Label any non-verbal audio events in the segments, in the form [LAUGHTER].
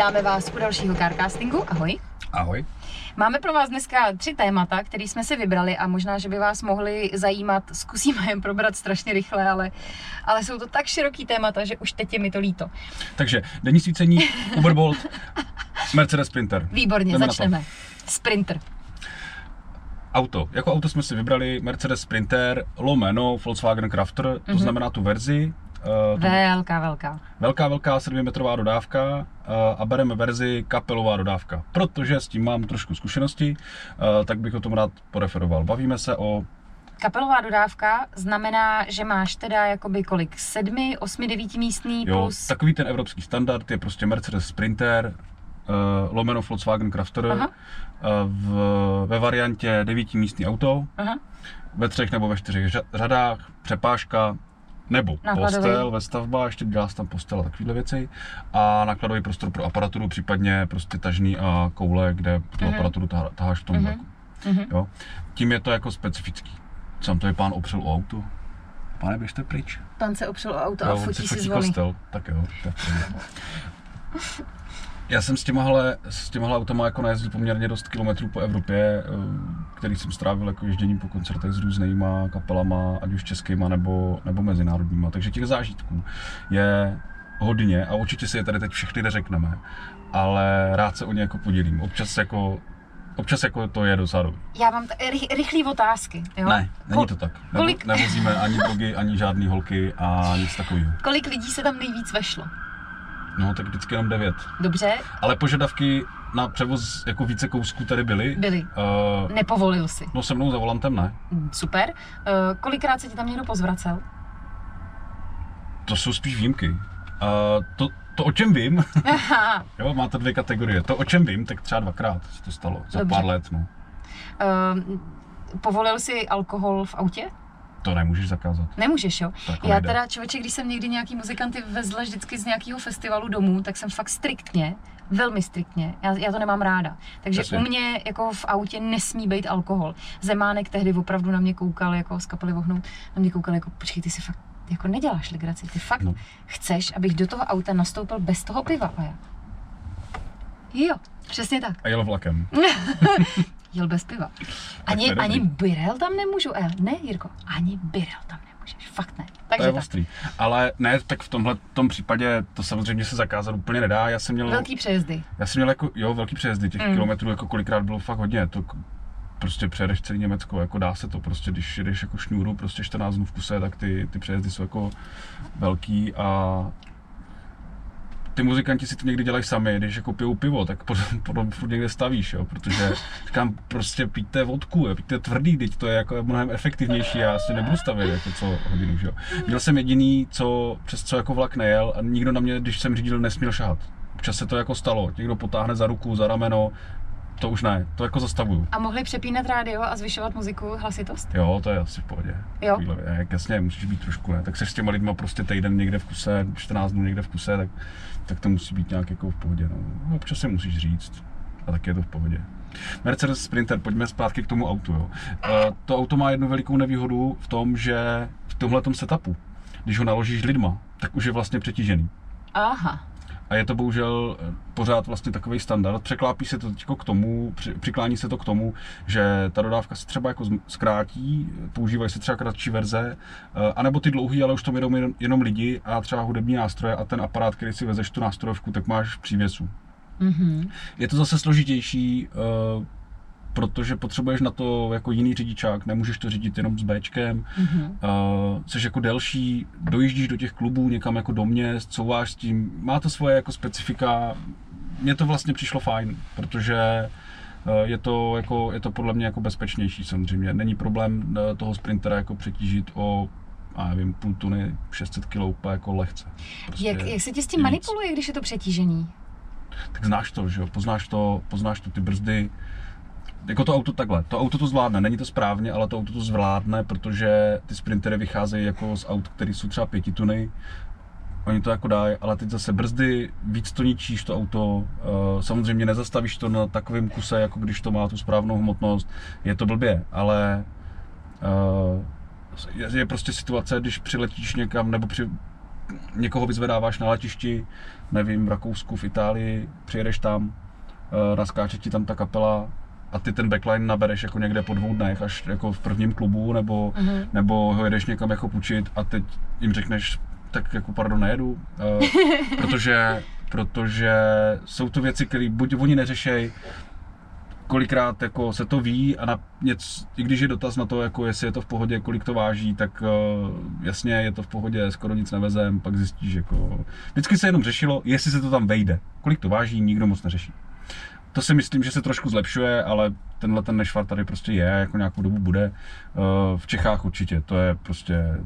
Vítáme vás u dalšího Carcastingu. Ahoj. Ahoj. Máme pro vás dneska tři témata, které jsme si vybrali a možná, že by vás mohly zajímat. Zkusíme je probrat strašně rychle, ale, ale jsou to tak široký témata, že už teď je mi to líto. Takže denní svícení, Uber Bolt, Mercedes Sprinter. Výborně, Jdeme začneme. Sprinter. Auto. Jako auto jsme si vybrali Mercedes Sprinter, lomeno Volkswagen Crafter, to znamená tu verzi. Tu Velká, velká. velká, velká 7-metrová dodávka eh, a bereme verzi kapelová dodávka. Protože s tím mám trošku zkušenosti, eh, tak bych o tom rád poreferoval. Bavíme se o Kapelová dodávka znamená, že máš teda jakoby kolik? Sedmi, osmi, devíti místní Jo, plus... takový ten evropský standard je prostě Mercedes Sprinter, uh, lomeno Volkswagen Crafter, uh, v, ve variantě devítimístní auto, Aha. ve třech nebo ve čtyřech řa- řadách, přepážka, nebo Nákladový. postel ve stavbách, ještě dělá se tam postel a takovéhle věci. A nákladový prostor pro aparaturu, případně prostě tažný a koule, kde tu Mhm. aparaturu tahá- taháš v tom Mhm. vlaku. Mhm. Jo. Tím je to jako specifický. Sam to je pán opřel o auto. Pane, běžte pryč. Pan se opřel o auto a Jo, on fotí si si kostel, tak jo. Tak jo. [LAUGHS] Já jsem s těmahle, s těmahle automa jako najezdil poměrně dost kilometrů po Evropě, eh, který jsem strávil jako ježděním po koncertech s různýma kapelama, ať už českýma nebo, nebo mezinárodníma. Takže těch zážitků je hodně a určitě si je tady teď všechny neřekneme, ale rád se o ně jako podělím. Občas jako, občas jako to je dobrý. Já mám t- rych, rychlý otázky. Jo? Ne, není to tak. Nebo, kolik- Nevozíme ani drogy, ani žádný holky a nic takového. [LAUGHS] Kolik lidí se tam nejvíc vešlo? No, tak vždycky jenom devět. Dobře, Ale požadavky na převoz jako více kousků tady byly. byli. Uh, Nepovolil si. no se mnou za volantem ne. Hm, Super. Uh, kolikrát se ti tam někdo pozvracel? To jsou spíš výjimky. Uh, to, to, o čem vím, [LAUGHS] jo, má to dvě kategorie. To, o čem vím, tak třeba dvakrát se to stalo. Za Dobře. pár let, no. Uh, povolil si alkohol v autě? To nemůžeš zakázat. Nemůžeš, jo? To jako Já nejde. teda, člověče, když jsem někdy nějaký muzikanty vezla vždycky z nějakého festivalu domů, tak jsem fakt striktně, velmi striktně, já, já to nemám ráda. Takže Jasně. u mě jako v autě nesmí být alkohol. Zemánek tehdy opravdu na mě koukal, jako z kapely vohnout, na mě koukal jako, počkej, ty si fakt jako neděláš legraci, ty fakt No. chceš, abych do toho auta nastoupil bez toho piva. A já, jo, přesně tak. A jel vlakem. [LAUGHS] Jel bez piva. to Ani, ani birel tam nemůžu, El. Ne, Jirko, ani birel tam nemůžeš, fakt ne. To Takže je tak. ostrý. Ale ne, tak v tomhle tom případě to samozřejmě se zakázat úplně nedá. Já jsem měl, Velký přejezdy. já jsem měl jako, jo, velký přejezdy, těch Mm. kilometrů jako kolikrát bylo fakt hodně. To prostě přejedeš celý Německo, jako dá se to, prostě když jedeš jako šňůru, prostě 14 dnů v kuse, tak ty, ty přejezdy jsou jako velký a ty muzikanti si to někdy dělají sami, když jako pijou pivo, tak potom, [LAUGHS] potom někde stavíš, jo, protože říkám, prostě pijte vodku, jo, pijte tvrdý, teď to je jako mnohem efektivnější, já si nebudu stavět jako co hodinu, jo. Měl jsem jediný, co, přes co jako vlak nejel a nikdo na mě, když jsem řídil, nesměl šahat. Občas se to jako stalo, někdo potáhne za ruku, za rameno, to už ne, to jako zastavuju. A mohli přepínat rádio a zvyšovat muziku, hlasitost? Jo, to je asi v pohodě. Jo. Jak jasně, musíš být trošku, ne? Tak se s těma lidma prostě týden někde v kuse, 14 dnů někde v kuse, tak, tak to musí být nějak jako v pohodě. No. Občas se musíš říct a tak je to v pohodě. Mercedes Sprinter, pojďme zpátky k tomu autu. Jo. E, to auto má jednu velikou nevýhodu v tom, že v tomhle setupu, když ho naložíš lidma, tak už je vlastně přetížený. Aha. A je to bohužel eh, pořád vlastně takový standard. Překlápí se to teďko k tomu, při- přiklání se to k tomu, že ta dodávka se třeba jako zkrátí, používají se třeba kratší verze, eh, anebo ty dlouhý, ale už to jedou jenom, jenom lidi a třeba hudební nástroje a ten aparát, který si vezeš tu nástrojovku, tak máš v přívěsu. Mhm. Je to zase složitější, eh, protože potřebuješ na to jako jiný řidičák, nemůžeš to řídit jenom s Bčkem, Mhm. uh, což jako delší, dojíždíš do těch klubů někam jako do měst, couváš s tím, má to svoje jako specifika, mně to vlastně přišlo fajn, protože eh, je to, jako, je to podle mě jako bezpečnější samozřejmě. Není problém eh, toho sprintera jako přetížit o já nevím, půl tuny, 600 kg úplně jako lehce. Prostě Jak, jak se ti s tím manipuluje, když je to přetížený? tak znáš to, že jo, poznáš to, poznáš to, ty brzdy, jako to auto takhle, to auto to zvládne, není to správně, ale to auto to zvládne, protože ty sprintery vycházejí jako z aut, které jsou třeba pěti tuny, oni to jako dají, ale teď zase brzdy, víc to ničíš to auto, eh, samozřejmě nezastavíš to na takovém kuse, jako když to má tu správnou hmotnost, je to blbě, ale eh, je, je prostě situace, když přiletíš někam nebo při, někoho vyzvedáváš na letišti, nevím, v Rakousku, v Itálii, přijedeš tam, eh, naskáče ti tam ta kapela a ty ten backline nabereš jako někde po dvou dnech, až jako v prvním klubu, nebo, Mhm. nebo ho jedeš někam jako půjčit a teď jim řekneš, tak jako pardon, nejedu, uh, [LAUGHS] protože, protože jsou to věci, které buď oni neřešejí, kolikrát jako se to ví a na něco, i když je dotaz na to, jako jestli je to v pohodě, kolik to váží, tak uh, jasně je to v pohodě, skoro nic nevezem, pak zjistíš, jako vždycky se jenom řešilo, jestli se to tam vejde, kolik to váží, nikdo moc neřeší. To si myslím, že se trošku zlepšuje, ale tenhle ten nešvar tady prostě je, jako nějakou dobu bude. Uh, v Čechách určitě, to je prostě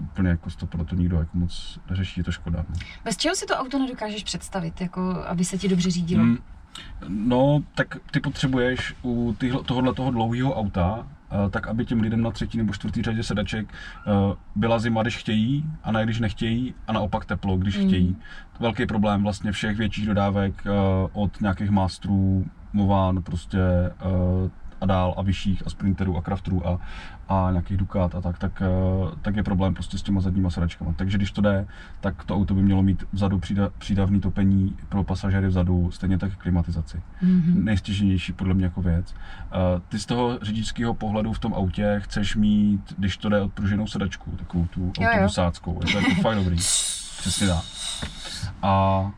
úplně jako to proto nikdo jako moc neřeší, je to škoda. No. Bez čeho si to auto nedokážeš představit, jako aby se ti dobře řídilo? Hmm. No, tak ty potřebuješ u tohohle toho dlouhého auta, eh, tak aby těm lidem na třetí nebo čtvrtý řadě sedaček eh, byla zima, když chtějí, a ne když nechtějí, a naopak teplo, když Mm. chtějí. To je velký problém vlastně všech větších dodávek eh, od nějakých mástrů, Mován prostě eh, a dál a vyšších a sprinterů a crafterů a, a nějakých Ducat a tak, tak, eh, tak je problém prostě s těma zadníma sedačkama. Takže když to jde, tak to auto by mělo mít vzadu přída, přídavný topení pro pasažéry vzadu, stejně tak klimatizaci Mhm. nejstěženější podle mě jako věc. Uh, Ty z toho řidičského pohledu v tom autě chceš mít, když to jde odpruženou sedačku, takovou tu jo. autobusáckou, je to jako fakt dobrý. [LAUGHS] Přesně tak. A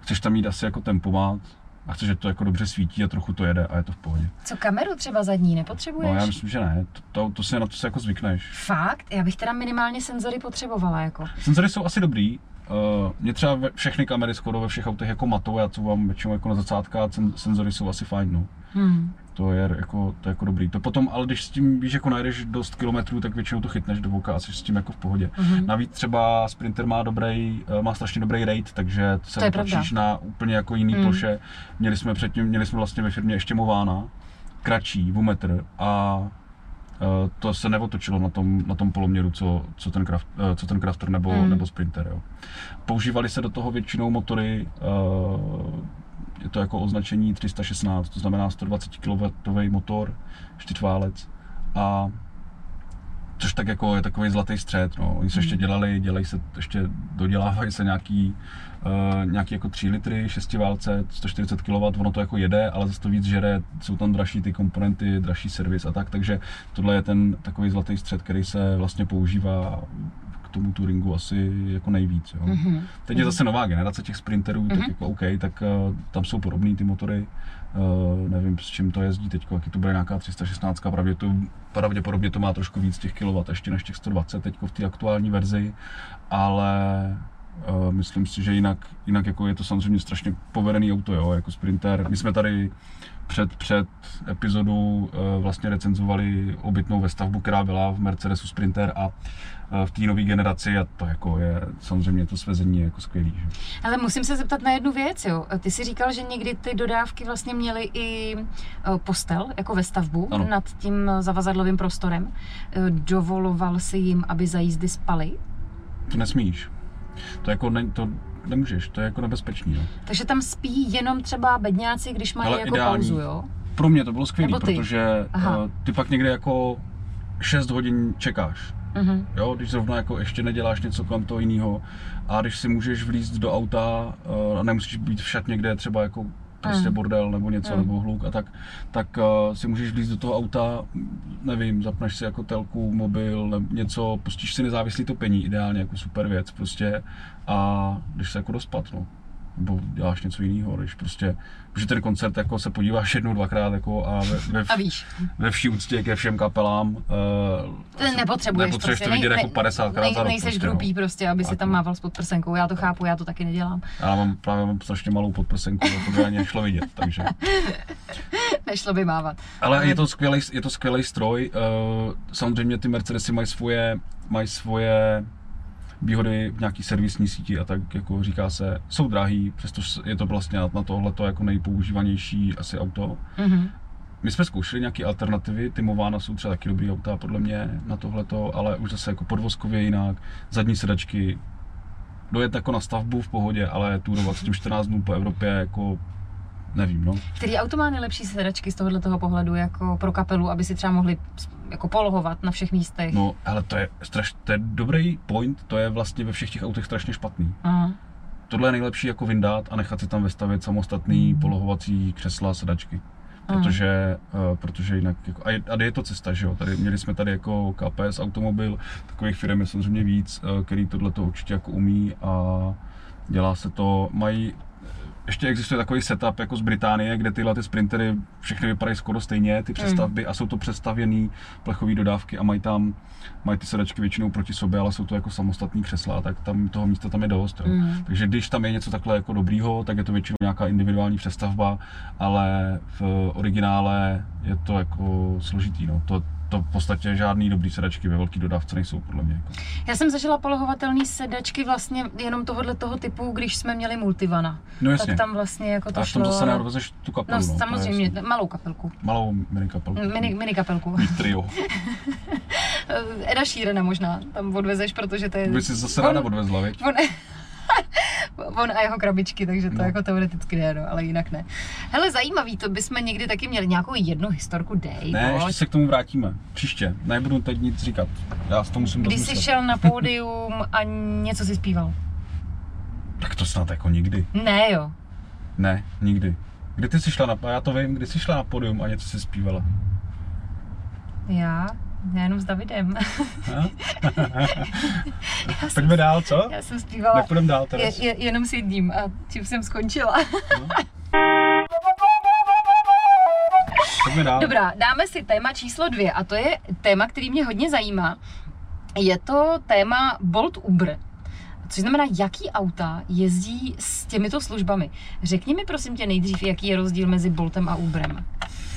chceš tam mít asi jako tempomat a chceš, že to jako dobře svítí a trochu to jede a je to v pohodě. Co kameru třeba zadní nepotřebuješ? No já myslím, že ne, to, to, to si na to se jako zvykneš. Fakt? Já bych teda minimálně senzory potřebovala, jako. Senzory jsou asi dobrý. Uh, mě třeba ve, všechny kamery skoro ve všech autech jako matou, já co mám většinou jako na zacátka a sen, senzory jsou asi fajn, no. Hmm. To je jako, to je jako dobrý. To potom, ale když s tím víš, jako najdeš dost kilometrů, tak většinou to chytneš do voka a jsi s tím jako v pohodě. Mhm. Navíc třeba Sprinter má dobrý, eh, má strašně dobrý rate, takže se To je otočíš na úplně jako jiný Mm. ploše. Měli jsme předtím, měli jsme vlastně ve firmě ještě Mována, kratší, Vumetr a to se neotočilo na tom, na tom poloměru, co, co, ten, craft, eh, co ten Crafter nebo, Mm. nebo Sprinter. Jo. Používali se do toho většinou motory, eh, je to jako označení 316, to znamená 120 kW motor, čtyřválec a což tak jako je takový zlatý střed, no. Oni se ještě dělali, dělají se, ještě dodělávají se nějaký, uh, nějaký jako 3 litry, 6 válce, 140 kW, ono to jako jede, ale zase to víc žere, jsou tam dražší ty komponenty, dražší servis a tak, takže tohle je ten takový zlatý střed, který se vlastně používá k tomu touringu asi jako nejvíc, jo. Mhm. Teď je zase nová generace těch sprinterů, Mhm. tak jako OK, tak uh, tam jsou podobné ty motory. Uh, nevím, s čím to jezdí teď, jaký to bude nějaká 316, pravdě to, pravděpodobně to má trošku víc těch kW, ještě než těch 120 teď v té aktuální verzi, ale myslím si, že jinak, jinak jako je to samozřejmě strašně povedený auto, jo, jako sprinter. My jsme tady před, před epizodou uh, vlastně recenzovali obytnou ve stavbu, která byla v Mercedesu Sprinter a uh, v té nové generaci a to jako je samozřejmě to svezení je jako skvělý. Že? Ale musím se zeptat na jednu věc, jo. Ty jsi říkal, že někdy ty dodávky vlastně měly i eh, postel, jako ve stavbu, Ano. nad tím zavazadlovým prostorem. Eh, Dovoloval si jim, aby za jízdy spali? To nesmíš. To jako ne, to nemůžeš, to je jako nebezpečný. Jo. Takže tam spí jenom třeba bedňáci, když mají Hele, jako ideální. pauzu, jo? Pro mě to bylo skvělé, protože Aha. uh, ty pak někde jako 6 hodin čekáš. Mhm. Jo, když zrovna jako ještě neděláš něco kolem toho jiného a když si můžeš vlízt do auta uh, a nemusíš být v šatně, kde je třeba jako prostě Mm. bordel nebo něco, Mm. nebo hluk a tak, tak uh, si můžeš vlízt do toho auta, nevím, zapneš si jako telku, mobil, nebo něco, pustíš si nezávislý topení, ideálně jako super věc prostě a když se jako dospat, no nebo děláš něco jiného, když prostě, protože ten koncert jako se podíváš jednou, dvakrát jako a ve, ve, A víš, ve vší úctě ke všem kapelám. Uh, ty nepotřebuješ, nepotřebuješ prostě. to vidět nej- jako 50 krát nej, za rok. Nejseš prostě, grupí prostě, aby si tam no. mával s podprsenkou. Já to chápu, já to taky nedělám. No. Já mám právě mám strašně malou podprsenku, to by ani nešlo vidět, takže. [LAUGHS] Nešlo by mávat. Ale je to skvělý, je to skvělý stroj. Uh, samozřejmě ty Mercedesy mají svoje, mají svoje výhody v nějaký servisní síti a tak jako říká se, jsou drahý, přesto je to vlastně na tohle jako nejpoužívanější asi auto. Mhm. My jsme zkoušeli nějaké alternativy, ty Mována jsou třeba taky dobrý auta podle mě na tohleto, ale už zase jako podvozkově jinak, zadní sedačky, dojet jako na stavbu v pohodě, ale turovat s tím 14 dnů po Evropě jako nevím, no. Který auto má nejlepší sedačky z tohohle toho pohledu jako pro kapelu, aby si třeba mohli jako polohovat na všech místech. No, ale to je, straš, to je dobrý point, to je vlastně ve všech těch autech strašně špatný. Aha. Tohle je nejlepší jako vyndat a nechat si tam vystavit samostatný polohovací křesla, sedačky. Aha. Protože, uh, protože jinak, jako, a, je, a je to cesta, že jo, tady, měli jsme tady jako KPS automobil, takových firm je samozřejmě víc, uh, který tohle to určitě jako umí a dělá se to, mají, ještě existuje takový setup jako z Británie, kde tyhle ty sprintery všechny vypadají skoro stejně, ty přestavby a jsou to přestavěné plechové dodávky a mají tam, mají ty sedačky většinou proti sobě, ale jsou to jako samostatní křesla, tak tam toho místa tam je dost. Jo. Mm. Takže když tam je něco takhle jako dobrýho, tak je to většinou nějaká individuální přestavba, ale v originále je to jako složitý. No. To, to v podstatě žádný dobrý sedačky ve velký dodávce nejsou, podle mě. Jako. Já jsem zažila polohovatelné sedačky vlastně jenom tohohle toho typu, když jsme měli multivana. No jasně. Tak tam vlastně jako to a šlo. zase ale- neodvezeš tu kapelu. No, je samozřejmě, jasný. malou kapelku. Malou mini kapelu. Mini, mini kapelku. Trio. [LAUGHS] Eda Sheerana možná tam odvezeš, protože to je... By si zase on- ráda odvezla, viď? On, [LAUGHS] on a jeho krabičky, takže to No. jako teoreticky jde, no, ale jinak ne. Hele, zajímavý, to bychom někdy taky měli nějakou jednu historku, dej, Ne, ještě pojď. se k tomu vrátíme. Příště. Nebudu teď nic říkat. Já s to musím Když jsi šel na pódium a něco si zpíval. Tak to snad jako nikdy. Ne, jo. Ne, nikdy. Kdy ty jsi šla na, já to vím, kdy jsi šla na podium a něco si zpívala. Já? Já jenom s Davidem. [LAUGHS] Pojďme dál, co? já jsem zpívala Nepůjdeme dál teda. je, je, jenom s jedním a tím jsem skončila. Pojďme dál. Dobrá, dáme si téma číslo dvě a to je téma, který mě hodně zajímá. Je to téma Bolt Uber. Což znamená, jaký auta jezdí s těmito službami. Řekni mi prosím tě nejdřív, jaký je rozdíl mezi Boltem a Uberem.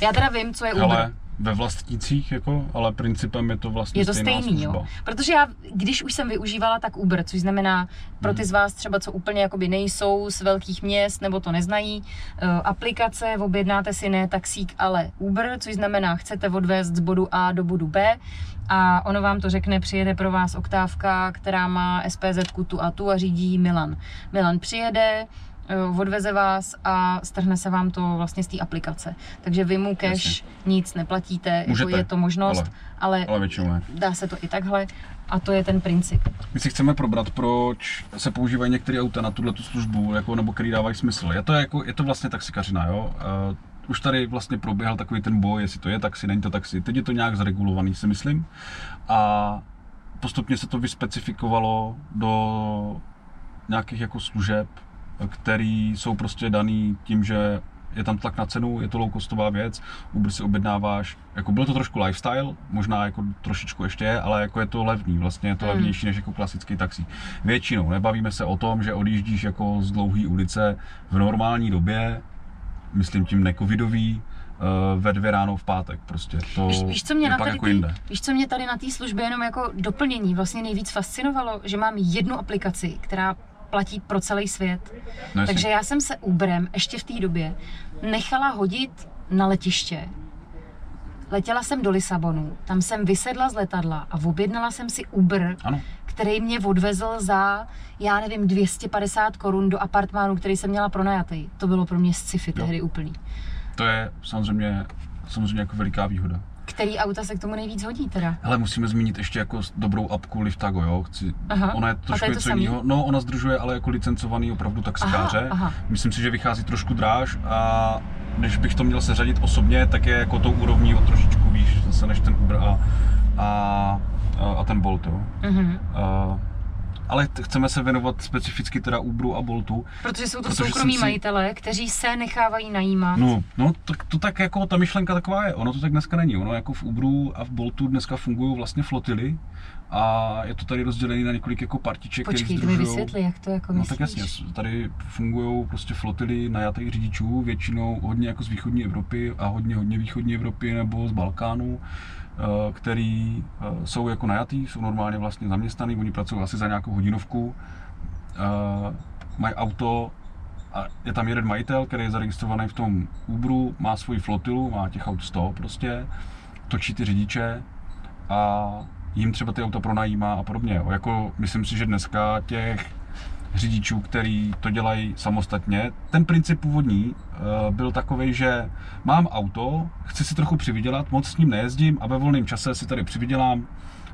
Já teda vím, co je Uber. Ale ve vlastnících, jako, ale principem je to vlastně Je to stejná stejný, služba. jo. Protože já, když už jsem využívala, tak Uber, což znamená pro Hmm. ty z vás třeba, co úplně jakoby nejsou z velkých měst nebo to neznají, eh, aplikace, objednáte si ne taxík, ale Uber, což znamená, chcete odvést z bodu A do bodu B a ono vám to řekne, přijede pro vás oktávka, která má SPZ tu a tu a řídí Milan. Milan přijede, odveze vás a strhne se vám to vlastně z té aplikace. Takže vy mu cash Jasně. nic neplatíte, jako Můžete, je to možnost, ale- ale Ale dá se to i takhle a to je ten princip. My si chceme probrat, proč se používají některé auta na tuhle tu službu, jako, nebo který dávají smysl. Je to, jako, je to vlastně taxikařina, jo? Uh, už tady vlastně proběhl takový ten boj, jestli to je taxi, není to taxi. Teď je to nějak zregulovaný, si myslím. A postupně se to vyspecifikovalo do nějakých jako služeb, které jsou prostě daný tím, že je tam tlak na cenu, je to low věc, Uber si objednáváš, jako bylo to trošku lifestyle, možná jako trošičku ještě je, ale jako je to levný, vlastně je to Hmm. levnější než jako klasický taxi. Většinou, nebavíme se o tom, že odjíždíš jako z dlouhé ulice v normální době, myslím tím necovidový, eh, ve dvě ráno v pátek, prostě to Víš, víš, co mě na tady jako jinde. víš, co mě tady na té službě jenom jako doplnění vlastně nejvíc fascinovalo, že mám jednu aplikaci, která platí pro celý svět. No. Takže já jsem se Uberem ještě v té době nechala hodit na letiště. Letěla jsem do Lisabonu, tam jsem vysedla z letadla a objednala jsem si Uber, Ano, který mě odvezl za, já nevím, 250 korun do apartmánu, který jsem měla pronajatý. To bylo pro mě sci-fi Jo. tehdy úplný. to je samozřejmě, samozřejmě jako veliká výhoda. Který auta se k tomu nejvíc hodí teda? Hele, musíme zmínit ještě jako dobrou apku Liftago, jo? Chci, Aha. ona je trošku je to něco jiného. No, ona združuje ale jako licencovaný opravdu taxikáře. Aha, aha. Myslím si, že vychází trošku dráž a než bych to měl seřadit osobně, tak je jako tou úrovní o trošičku výš zase než ten Uber a, a, a ten Bolt, jo. Mhm. A, ale chceme se věnovat specificky teda Uberu a Boltu. Protože jsou to Protože soukromí si- majitelé, kteří se nechávají najímat. No, no tak to tak jako ta myšlenka taková je. Ono to tak dneska není. Ono jako v Uberu a v Boltu dneska fungují vlastně flotily a je to tady rozdělený na několik jako partiček, Počkej, které mi združují. vysvětli, jak to jako No myslíš. tak jasně, tady fungují prostě flotily najatých řidičů, většinou hodně jako z východní Evropy a hodně hodně východní Evropy nebo z Balkánu, který eh, jsou jako najatý, jsou normálně vlastně zaměstnaný, oni pracují asi za nějakou hodinovku, eh, mají auto a je tam jeden majitel, který je zaregistrovaný v tom Uberu, má svoji flotilu, má těch aut 100 prostě, točí ty řidiče a jim třeba ty auta pronajímá a podobně. Jako, myslím si, že dneska těch řidičů, který to dělají samostatně. Ten princip původní uh, byl takový, že mám auto, chci si trochu přivydělat, moc s ním nejezdím a ve volném čase si tady přivydělám,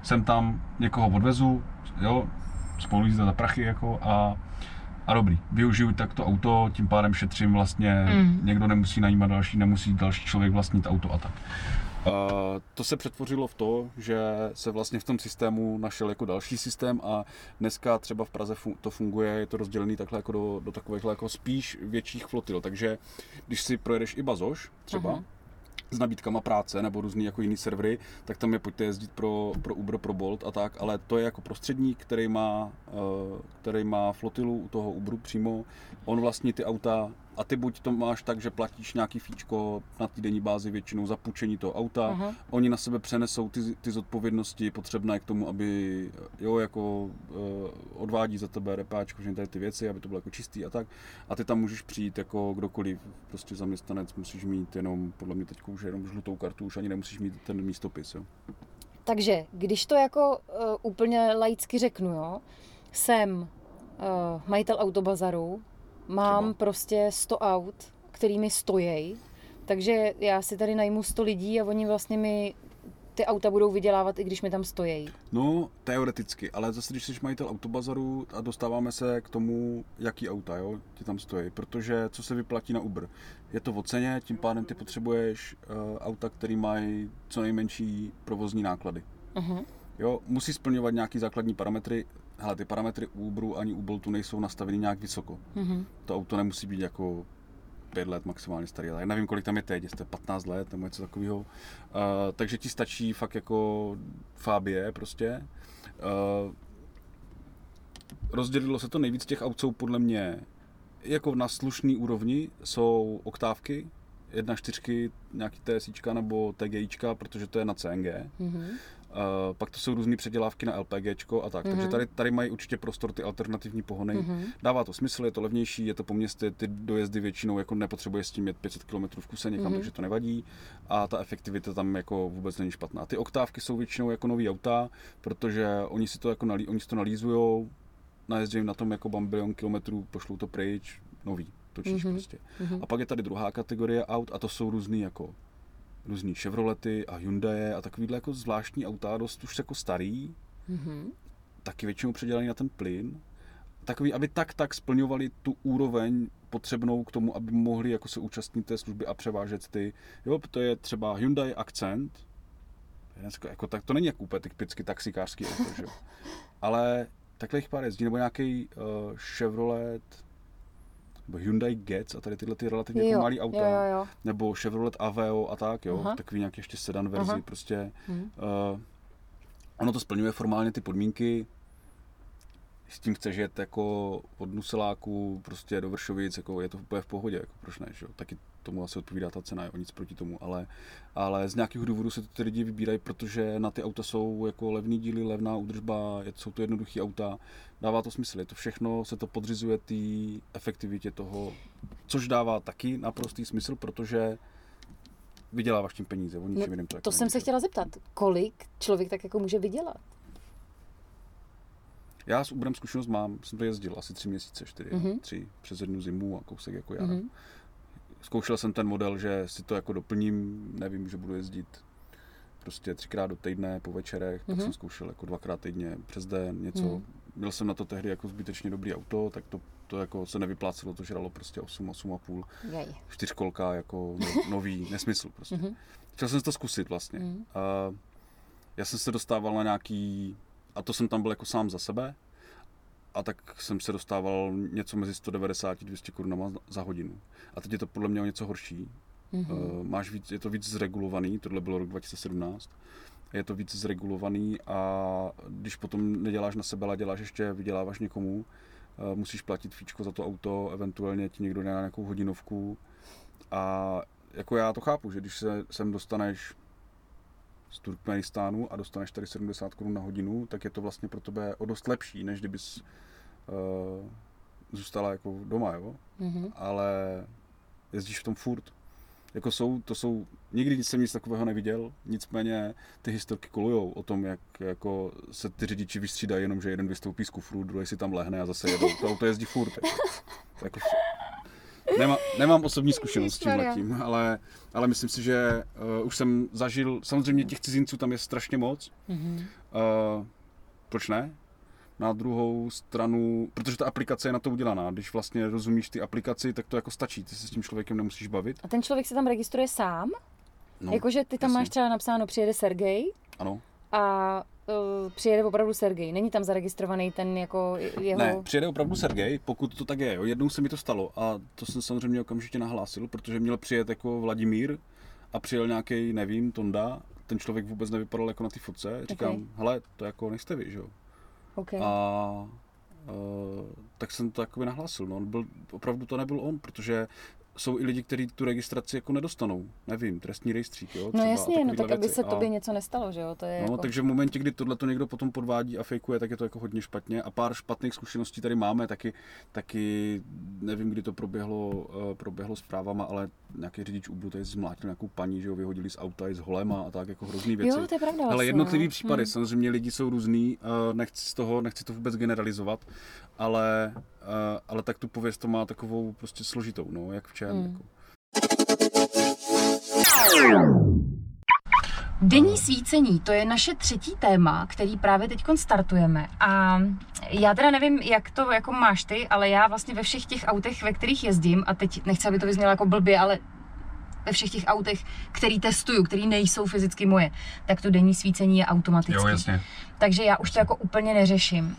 jsem tam, někoho odvezu, jo, spolu jízda za prachy jako a, a dobrý, využiju takto auto, tím pádem šetřím vlastně, mm. někdo nemusí najímat další, nemusí další člověk vlastnit auto a tak. To se přetvořilo v to, že se vlastně v tom systému našel jako další systém a dneska třeba v Praze to funguje, je to rozdělený takhle jako do, do takových jako spíš větších flotil, takže když si projedeš i Bazoš třeba, uh-huh s nabídkama práce nebo různý jako jiný servery, tak tam je pojďte jezdit pro, pro Uber, pro Bolt a tak, ale to je jako prostředník, který má, uh, který má flotilu u toho Uberu přímo, on vlastní ty auta a ty buď to máš tak, že platíš nějaký fíčko na týdenní bázi většinou za půjčení toho auta, uh-huh. oni na sebe přenesou ty, ty zodpovědnosti potřebné k tomu, aby jo, jako uh, odvádí za tebe repáčko, že tady ty věci, aby to bylo jako čistý a tak. A ty tam můžeš přijít jako kdokoliv, prostě zaměstnanec, musíš mít jenom, podle mě teď už jenom žlutou kartu, už ani nemusíš mít ten místopis, jo. Takže, když to jako uh, úplně laicky řeknu, jo, jsem uh, majitel autobazaru, Mám Třeba. prostě 100 aut, který mi stojí, takže já si tady najmu 100 lidí a oni vlastně mi ty auta budou vydělávat, i když mi tam stojí. No, teoreticky, ale zase, když jsi majitel autobazaru a dostáváme se k tomu, jaký auta, jo, ti tam stojí, protože co se vyplatí na Uber? Je to v ceně, tím pádem ty potřebuješ uh, auta, které mají co nejmenší provozní náklady. Uh-huh. Jo, musí splňovat nějaký základní parametry, hele, ty parametry Uberu ani u Boltu nejsou nastaveny nějak vysoko. Mm-hmm. To auto nemusí být jako pět let maximálně starý, ale já nevím, kolik tam je teď, jestli 15 let nebo něco takového. Uh, takže ti stačí fakt jako Fabie prostě. Uh, rozdělilo se to nejvíc těch aut jsou podle mě jako na slušný úrovni jsou oktávky, jedna čtyřky, nějaký TSIčka nebo TGIčka, protože to je na CNG. Mm-hmm. Uh, pak to jsou různé předělávky na LPG a tak. Mm-hmm. Takže mhm. tady, tady mají určitě prostor ty alternativní pohony. Mm-hmm. Dává to smysl, je to levnější, je to po městě, ty dojezdy většinou jako nepotřebuje s tím jet 500 km v kuse někam, mm-hmm. takže to nevadí. A ta efektivita tam jako vůbec není špatná. Ty oktávky jsou většinou jako nový auta, protože oni si to jako nalí, oni si to nalízujou, najezdí na tom jako bambilion kilometrů, pošlou to pryč, nový, točíš mm-hmm. prostě. Mm-hmm. A pak je tady druhá kategorie aut a to jsou různý jako různý Chevrolety a Hyundai a takovýhle jako zvláštní auta, dost už jako starý, mm-hmm. taky většinou předělaný na ten plyn, takový, aby tak tak splňovali tu úroveň potřebnou k tomu, aby mohli jako se účastnit té služby a převážet ty, jo, to je třeba Hyundai Accent, jako, tak to není jako úplně typicky taxikářský auto, že? [LAUGHS] ale takhle jich pár jezdí, nebo nějaký uh, Chevrolet, nebo Hyundai Getz a tady tyhle ty relativně jako malý auta, jo, jo, jo. nebo Chevrolet Aveo a tak, jo, Aha. takový nějaký ještě sedan verzi, Aha. prostě. Hmm. Uh, ono to splňuje formálně ty podmínky, s tím chceš jet jako od Nuseláku prostě do Vršovic, jako je to úplně v pohodě, jako proč ne, že? Taky tomu asi odpovídá ta cena, jo, nic proti tomu, ale, ale z nějakých důvodů se to ty lidi vybírají, protože na ty auta jsou jako levný díly, levná údržba, jsou to jednoduché auta, dává to smysl, je to všechno, se to podřizuje té efektivitě toho, což dává taky naprostý smysl, protože vyděláváš tím peníze, o ničem no, jiném to, to jsem se chtěla zeptat, kolik člověk tak jako může vydělat? Já s Uberem zkušenost mám, jsem to jezdil asi tři měsíce, čtyři, mm-hmm. tři přes jednu zimu a kousek jako já. Mm-hmm. Zkoušel jsem ten model, že si to jako doplním, nevím, že budu jezdit prostě třikrát do týdne po večerech, mm-hmm. tak mhm. jsem zkoušel jako dvakrát týdně přes den něco. Mm. Měl jsem na to tehdy jako zbytečně dobrý auto, tak to, to jako se nevyplácelo, to žralo prostě 8, 8,5. Čtyřkolka jako [LAUGHS] no, nový, nesmysl prostě. Mm-hmm. Chtěl jsem to zkusit vlastně. Mm. A já jsem se dostával na nějaký a to jsem tam byl jako sám za sebe. A tak jsem se dostával něco mezi 190 a 200 korunama za hodinu. A teď je to podle mě o něco horší. Mm-hmm. máš víc, je to víc zregulovaný, tohle bylo rok 2017. Je to víc zregulovaný a když potom neděláš na sebe, ale děláš ještě, vyděláváš někomu, uh, musíš platit fíčko za to auto, eventuálně ti někdo dá nějakou hodinovku. A jako já to chápu, že když se sem dostaneš z Turkmenistánu a dostaneš tady 70 korun na hodinu, tak je to vlastně pro tebe o dost lepší, než kdybys uh, zůstala jako doma, jo? Mm-hmm. Ale jezdíš v tom furt. Jako jsou, to jsou, nikdy jsem nic takového neviděl, nicméně ty historky kolujou o tom, jak jako se ty řidiči vystřídají, jenom že jeden vystoupí z kufru, druhý si tam lehne a zase jedou. To auto jezdí furt. Jako, [LAUGHS] jako Nemá, nemám osobní zkušenost s tím letím, ale, ale myslím si, že uh, už jsem zažil, samozřejmě těch cizinců tam je strašně moc. Mm-hmm. Uh, proč ne? Na druhou stranu, protože ta aplikace je na to udělaná, když vlastně rozumíš ty aplikaci, tak to jako stačí, ty se s tím člověkem nemusíš bavit. A ten člověk se tam registruje sám? No, Jakože ty tam jasně. máš třeba napsáno, přijede Sergej. Ano. A uh, přijede opravdu Sergej. Není tam zaregistrovaný ten jako jeho... Ne, přijede opravdu Sergej, pokud to tak je. Jo. Jednou se mi to stalo a to jsem samozřejmě okamžitě nahlásil, protože měl přijet jako Vladimír a přijel nějaký, nevím, Tonda. Ten člověk vůbec nevypadal jako na ty fotce. Říkám, okay. hele, to jako nejste vy, že jo. Okay. A Uh, tak jsem to jakoby nahlásil. No. On byl, opravdu to nebyl on, protože jsou i lidi, kteří tu registraci jako nedostanou. Nevím, trestní rejstřík, jo? no jasně, no tak aby se tobě a... něco nestalo, že jo? To je no, jako... takže v momentě, kdy tohle to někdo potom podvádí a fejkuje, tak je to jako hodně špatně. A pár špatných zkušeností tady máme, taky, taky nevím, kdy to proběhlo, uh, proběhlo s právama, ale nějaký řidič Ublu tady zmlátil nějakou paní, že ho vyhodili z auta i s holema a tak jako hrozný věci. Jo, to je pravda. Ale vlastně, jednotlivý no. případy, hmm. samozřejmě lidi jsou různý, uh, nechci z toho, nechci to vůbec generalizovat, ale, uh, ale tak tu pověst to má takovou prostě složitou, no, jak v čem. Hmm. Jako. Denní svícení, to je naše třetí téma, který právě teď startujeme. A já teda nevím, jak to jako máš ty, ale já vlastně ve všech těch autech, ve kterých jezdím, a teď nechci, aby to vyznělo jako blbě, ale ve všech těch autech, který testuju, který nejsou fyzicky moje, tak to denní svícení je automatické. Jo, jasně. Takže já už to jako úplně neřeším.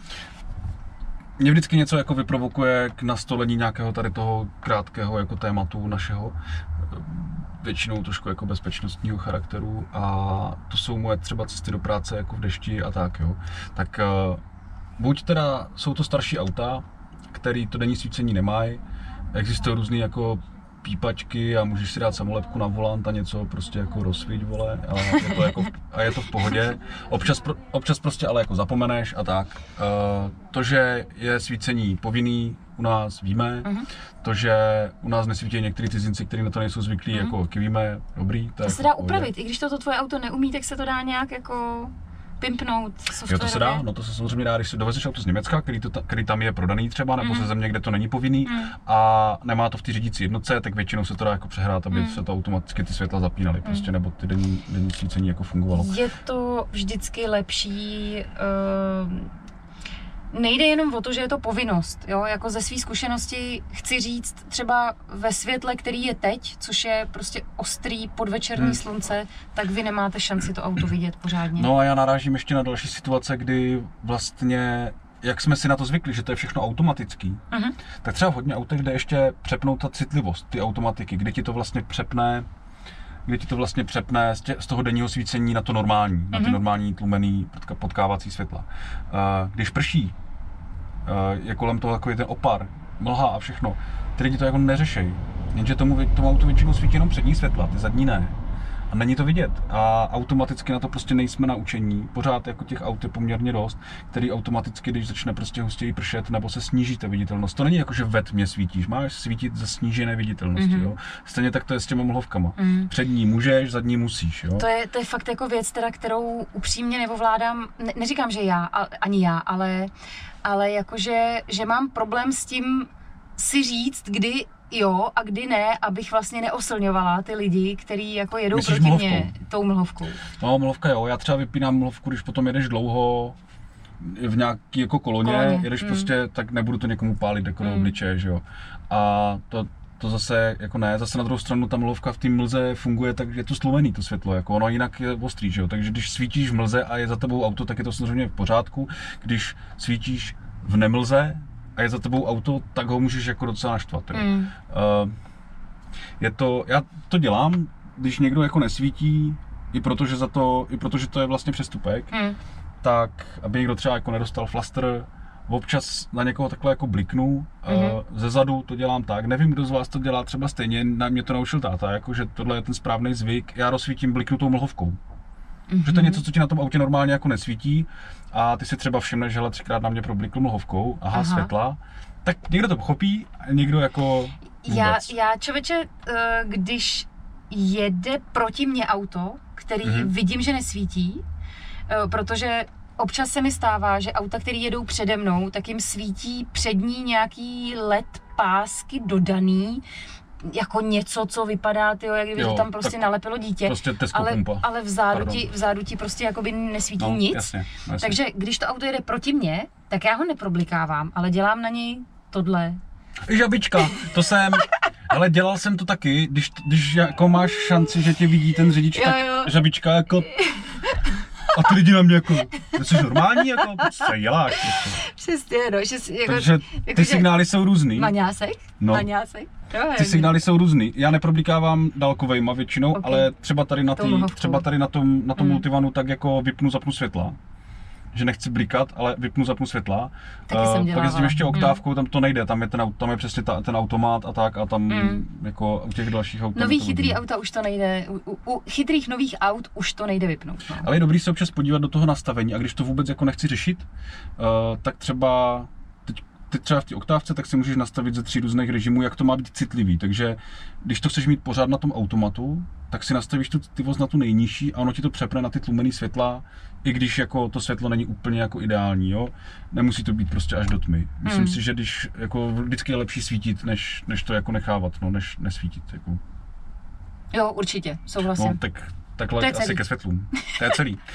Mě vždycky něco jako vyprovokuje k nastolení nějakého tady toho krátkého jako tématu našeho většinou trošku jako bezpečnostního charakteru a to jsou moje třeba cesty do práce jako v dešti a tak jo. Tak uh, buď teda jsou to starší auta, který to denní svícení nemají, existují různé jako pípačky a můžeš si dát samolepku na volant a něco prostě jako rozsvíť, vole, a je to, jako, a je to v pohodě. Občas, občas prostě ale jako zapomeneš a tak. Uh, to, že je svícení povinný, u nás víme. Uh-huh. To, že u nás nesvítí některý cizinci, kteří na to nejsou zvyklí, uh-huh. jako víme, dobrý. To, to se dá upravit, i když toto tvoje auto neumí, tak se to dá nějak jako pimpnout Jo, to se dá, no to se samozřejmě dá, když si dovezeš auto z Německa, který, to, který tam je prodaný třeba, nebo mm. ze země, kde to není povinný mm. a nemá to v té řídící jednotce, tak většinou se to dá jako přehrát, aby mm. se to automaticky ty světla zapínaly, mm. prostě, nebo ty denní, denní svícení jako fungovalo. Je to vždycky lepší uh, nejde jenom o to, že je to povinnost. Jo? Jako ze své zkušenosti chci říct třeba ve světle, který je teď, což je prostě ostrý podvečerní hmm. slunce, tak vy nemáte šanci to auto vidět pořádně. No a já narážím ještě na další situace, kdy vlastně jak jsme si na to zvykli, že to je všechno automatický, uh-huh. tak třeba v hodně autech jde ještě přepnout ta citlivost, ty automatiky, kdy ti to vlastně přepne kdy ti to vlastně přepne z, tě, z toho denního svícení na to normální, uh-huh. na ty mhm. normální tlumený potkávací světla. Uh, když prší, Eh, je kolem toho takový ten opar, mlha a všechno. Ty lidi to jako neřešejí. Jenže tomu, tomu autu většinou svítí jenom přední světla, ty zadní ne. A není to vidět. A automaticky na to prostě nejsme naučení. Pořád jako těch aut je poměrně dost, který automaticky, když začne prostě hustěji pršet nebo se sníží ta viditelnost. To není jako, že ve tmě svítíš, máš svítit za snížené viditelnosti. Mm-hmm. Jo? Stejně tak to je s těma mlhovkama. Mm. Přední můžeš, zadní musíš. Jo? To, je, to je fakt jako věc, teda, kterou upřímně neovládám. Ne, neříkám, že já, ani já, ale ale jakože, že mám problém s tím si říct, kdy jo a kdy ne, abych vlastně neoslňovala ty lidi, kteří jako jedou Myslíš proti mlhovkou? mě tou mlhovkou. No, mlhovka jo, já třeba vypínám mlhovku, když potom jedeš dlouho, v nějaký jako koloně, koloně. jedeš hmm. prostě, tak nebudu to někomu pálit jako hmm. do obličeje, že jo. A to, to zase jako ne, zase na druhou stranu ta mluvka v té mlze funguje tak, že je to slovený to světlo, jako ono jinak je ostrý, že jo? takže když svítíš v mlze a je za tebou auto, tak je to samozřejmě v pořádku, když svítíš v nemlze a je za tebou auto, tak ho můžeš jako docela naštvat. Mm. Uh, je to, já to dělám, když někdo jako nesvítí, i protože, za to, i protože to je vlastně přestupek, mm. tak aby někdo třeba jako nedostal flaster, občas na někoho takhle jako bliknu, mm-hmm. ze zadu to dělám tak, nevím, kdo z vás to dělá třeba stejně, na mě to naučil táta, jako že tohle je ten správný zvyk, já rozsvítím bliknutou mlhovkou. Mm-hmm. Že to je něco, co ti na tom autě normálně jako nesvítí a ty si třeba všimneš, že hele, třikrát na mě problikl mlhovkou, aha, aha. světla, tak někdo to pochopí, někdo jako vůbec. Já, já člověče, eh, když jede proti mně auto, který Mhm. vidím, že nesvítí, eh, protože občas se mi stává, že auta, které jedou přede mnou, tak jim svítí přední nějaký LED pásky dodaný, jako něco, co vypadá, tyjo, jak kdyby Jo, to tam prostě nalepilo dítě. Prostě ale, pumpa. ale vzadu ti, vzadu ti prostě jakoby nesvítí no, nic. Jasně, jasně. Takže když to auto jede proti mně, tak já ho neproblikávám, ale dělám na něj tohle. Žabička, to jsem, ale dělal jsem to taky, když, když jako máš šanci, že tě vidí ten řidič, Jo, tak jo. žabička jako... A ty lidi na mě jako, jsi normální, jako, co děláš prostě. Přesně, no, že jako, Takže jako, ty že- signály jsou různý. Maňásek? No. Maňásek? Jo, Ty signály jsou různý. Já neproblikávám dálkovejma většinou, Ok. ale třeba tady na, tý, třeba tady na tom, na tom Mm. multivanu tak jako vypnu, zapnu světla. Že nechci blikat, ale vypnu, zapnu světla. Taky Eh, jsem Pak jezdím ještě Mm. oktávkou, tam to nejde, tam je, ten, tam je přesně ta, ten automat a tak a tam Mm. jako u těch dalších aut. Nový chytrý vidím. auta už to nejde, u, u, u chytrých nových aut už to nejde vypnout. No. Ale je dobrý se občas podívat do toho nastavení a když to vůbec jako nechci řešit, uh, tak třeba teď třeba v té oktávce, tak si můžeš nastavit ze tří různých režimů, jak to má být citlivý. Takže když to chceš mít pořád na tom automatu, tak si nastavíš tu citlivost na tu nejnižší a ono ti to přepne na ty tlumený světla, i když jako to světlo není úplně jako ideální, jo. Nemusí to být prostě až do tmy. Myslím Hmm. si, že když jako vždycky je lepší svítit, než, než to jako nechávat, no, než nesvítit. Jako. Jo, určitě, souhlasím. No, tak, takhle asi celý. ke světlům. To je celý. [LAUGHS]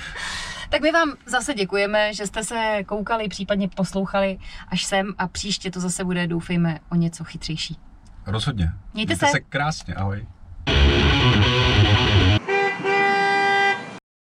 Tak my vám zase děkujeme, že jste se koukali, případně poslouchali až sem a příště to zase bude, doufejme, o něco chytřejší. Rozhodně. Mějte Mějte se. se krásně, ahoj.